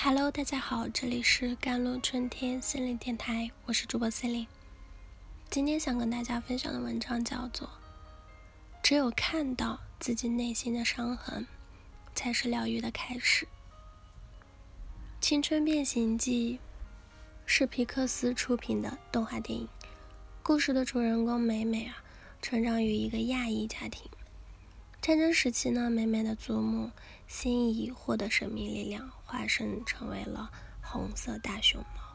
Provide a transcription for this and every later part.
Hello，大家好，这里是甘露春天心灵电台，我是主播 c e l i n e 今天想跟大家分享的文章叫做《只有看到自己内心的伤痕，才是疗愈的开始》。《青春变形记》是皮克斯出品的动画电影，故事的主人公美美啊，成长于一个亚裔家庭。战争时期呢，美美的祖母心仪获得神秘力量，化身成为了红色大熊猫，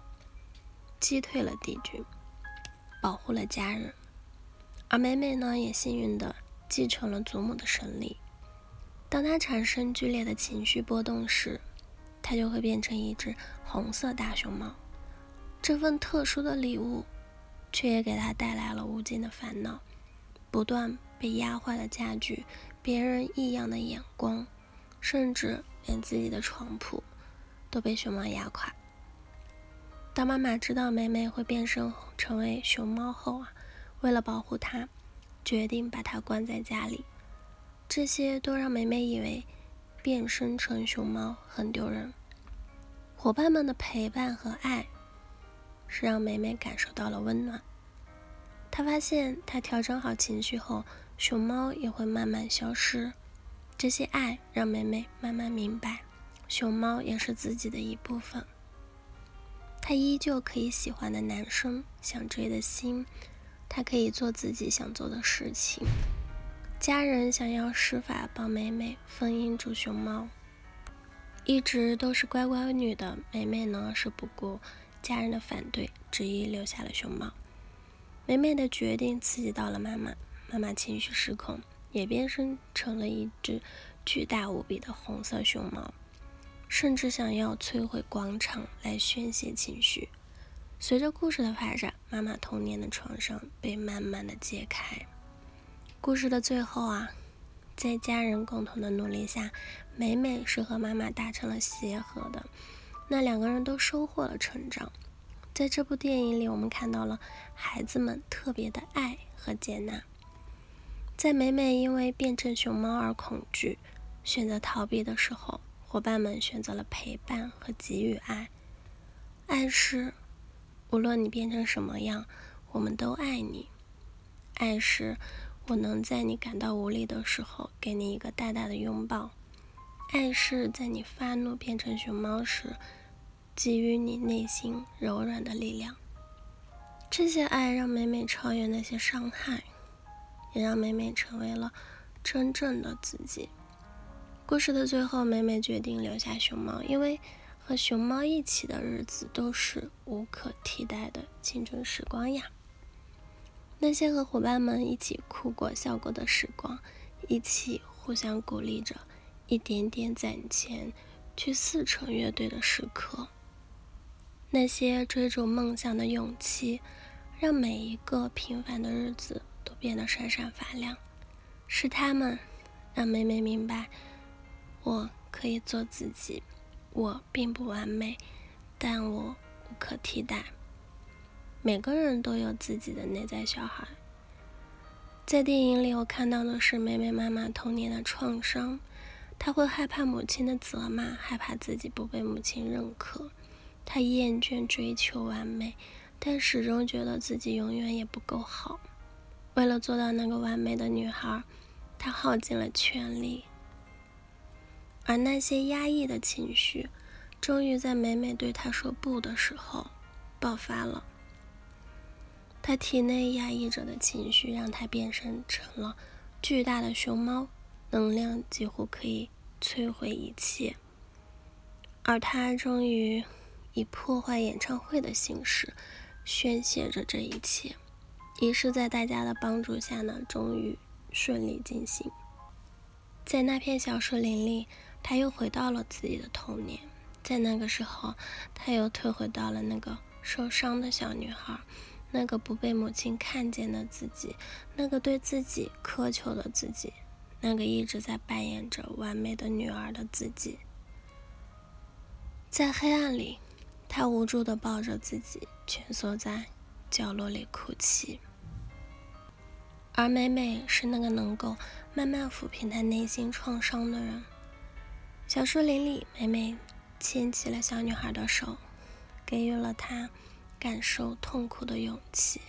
击退了敌军，保护了家人。而美美呢，也幸运的继承了祖母的神力。当她产生剧烈的情绪波动时，她就会变成一只红色大熊猫。这份特殊的礼物，却也给她带来了无尽的烦恼，不断被压坏的家具。别人异样的眼光，甚至连自己的床铺都被熊猫压垮。当妈妈知道美美会变身成为熊猫后啊，为了保护她，决定把她关在家里。这些都让美美以为变身成熊猫很丢人。伙伴们的陪伴和爱，是让美美感受到了温暖。她发现，她调整好情绪后。熊猫也会慢慢消失，这些爱让美美慢慢明白，熊猫也是自己的一部分。她依旧可以喜欢的男生，想追的心，她可以做自己想做的事情。家人想要施法帮美美封印住熊猫，一直都是乖乖女的美美呢，是不顾家人的反对，执意留下了熊猫。美美的决定刺激到了妈妈。妈妈情绪失控，也变身成了一只巨大无比的红色熊猫，甚至想要摧毁广场来宣泄情绪。随着故事的发展，妈妈童年的创伤被慢慢的揭开。故事的最后啊，在家人共同的努力下，美美是和妈妈达成了协和的，那两个人都收获了成长。在这部电影里，我们看到了孩子们特别的爱和接纳。在美美因为变成熊猫而恐惧，选择逃避的时候，伙伴们选择了陪伴和给予爱。爱是，无论你变成什么样，我们都爱你。爱是，我能在你感到无力的时候给你一个大大的拥抱。爱是在你发怒变成熊猫时，给予你内心柔软的力量。这些爱让美美超越那些伤害。也让美美成为了真正的自己。故事的最后，美美决定留下熊猫，因为和熊猫一起的日子都是无可替代的青春时光呀。那些和伙伴们一起哭过、笑过的时光，一起互相鼓励着，一点点攒钱去四城乐队的时刻，那些追逐梦想的勇气，让每一个平凡的日子。变得闪闪发亮，是他们让梅梅明白，我可以做自己，我并不完美，但我无可替代。每个人都有自己的内在小孩。在电影里，我看到的是梅梅妈妈童年的创伤，她会害怕母亲的责骂，害怕自己不被母亲认可，她厌倦追求完美，但始终觉得自己永远也不够好。为了做到那个完美的女孩，她耗尽了全力。而那些压抑的情绪，终于在美美对她说“不”的时候爆发了。她体内压抑着的情绪，让她变身成了巨大的熊猫，能量几乎可以摧毁一切。而她终于以破坏演唱会的形式宣泄着这一切。仪式在大家的帮助下呢，终于顺利进行。在那片小树林里，他又回到了自己的童年。在那个时候，他又退回到了那个受伤的小女孩，那个不被母亲看见的自己，那个对自己苛求的自己，那个一直在扮演着完美的女儿的自己。在黑暗里，他无助地抱着自己，蜷缩在。角落里哭泣，而美美是那个能够慢慢抚平她内心创伤的人。小树林里，美美牵起了小女孩的手，给予了她感受痛苦的勇气。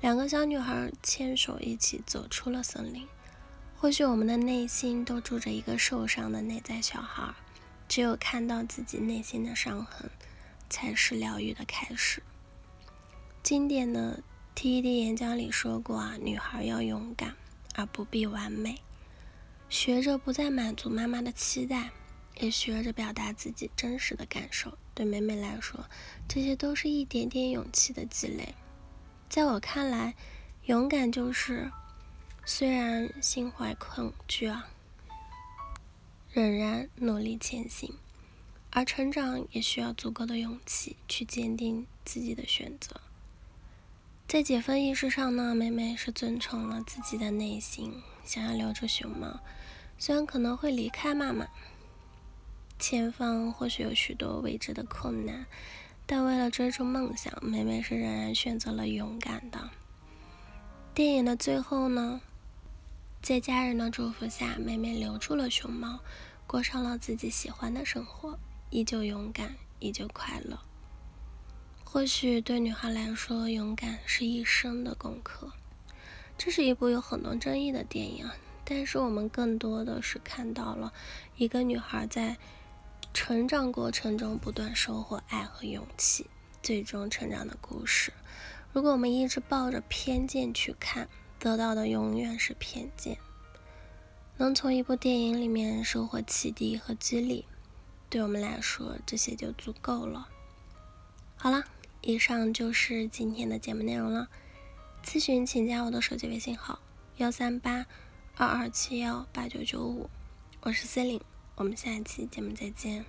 两个小女孩牵手一起走出了森林。或许我们的内心都住着一个受伤的内在小孩，只有看到自己内心的伤痕，才是疗愈的开始。经典的 TED 演讲里说过啊，女孩要勇敢，而不必完美。学着不再满足妈妈的期待，也学着表达自己真实的感受。对美美来说，这些都是一点点勇气的积累。在我看来，勇敢就是虽然心怀恐惧啊，仍然努力前行。而成长也需要足够的勇气去坚定自己的选择。在解封仪式上呢，美美是遵从了自己的内心，想要留住熊猫。虽然可能会离开妈妈，前方或许有许多未知的困难，但为了追逐梦想，美美是仍然选择了勇敢的。电影的最后呢，在家人的祝福下，美美留住了熊猫，过上了自己喜欢的生活，依旧勇敢，依旧快乐。或许对女孩来说，勇敢是一生的功课。这是一部有很多争议的电影，但是我们更多的是看到了一个女孩在成长过程中不断收获爱和勇气，最终成长的故事。如果我们一直抱着偏见去看，得到的永远是偏见。能从一部电影里面收获启迪和激励，对我们来说，这些就足够了。好了。以上就是今天的节目内容了。咨询请加我的手机微信号：幺三八二二七幺八九九五，我是 C 琳，我们下一期节目再见。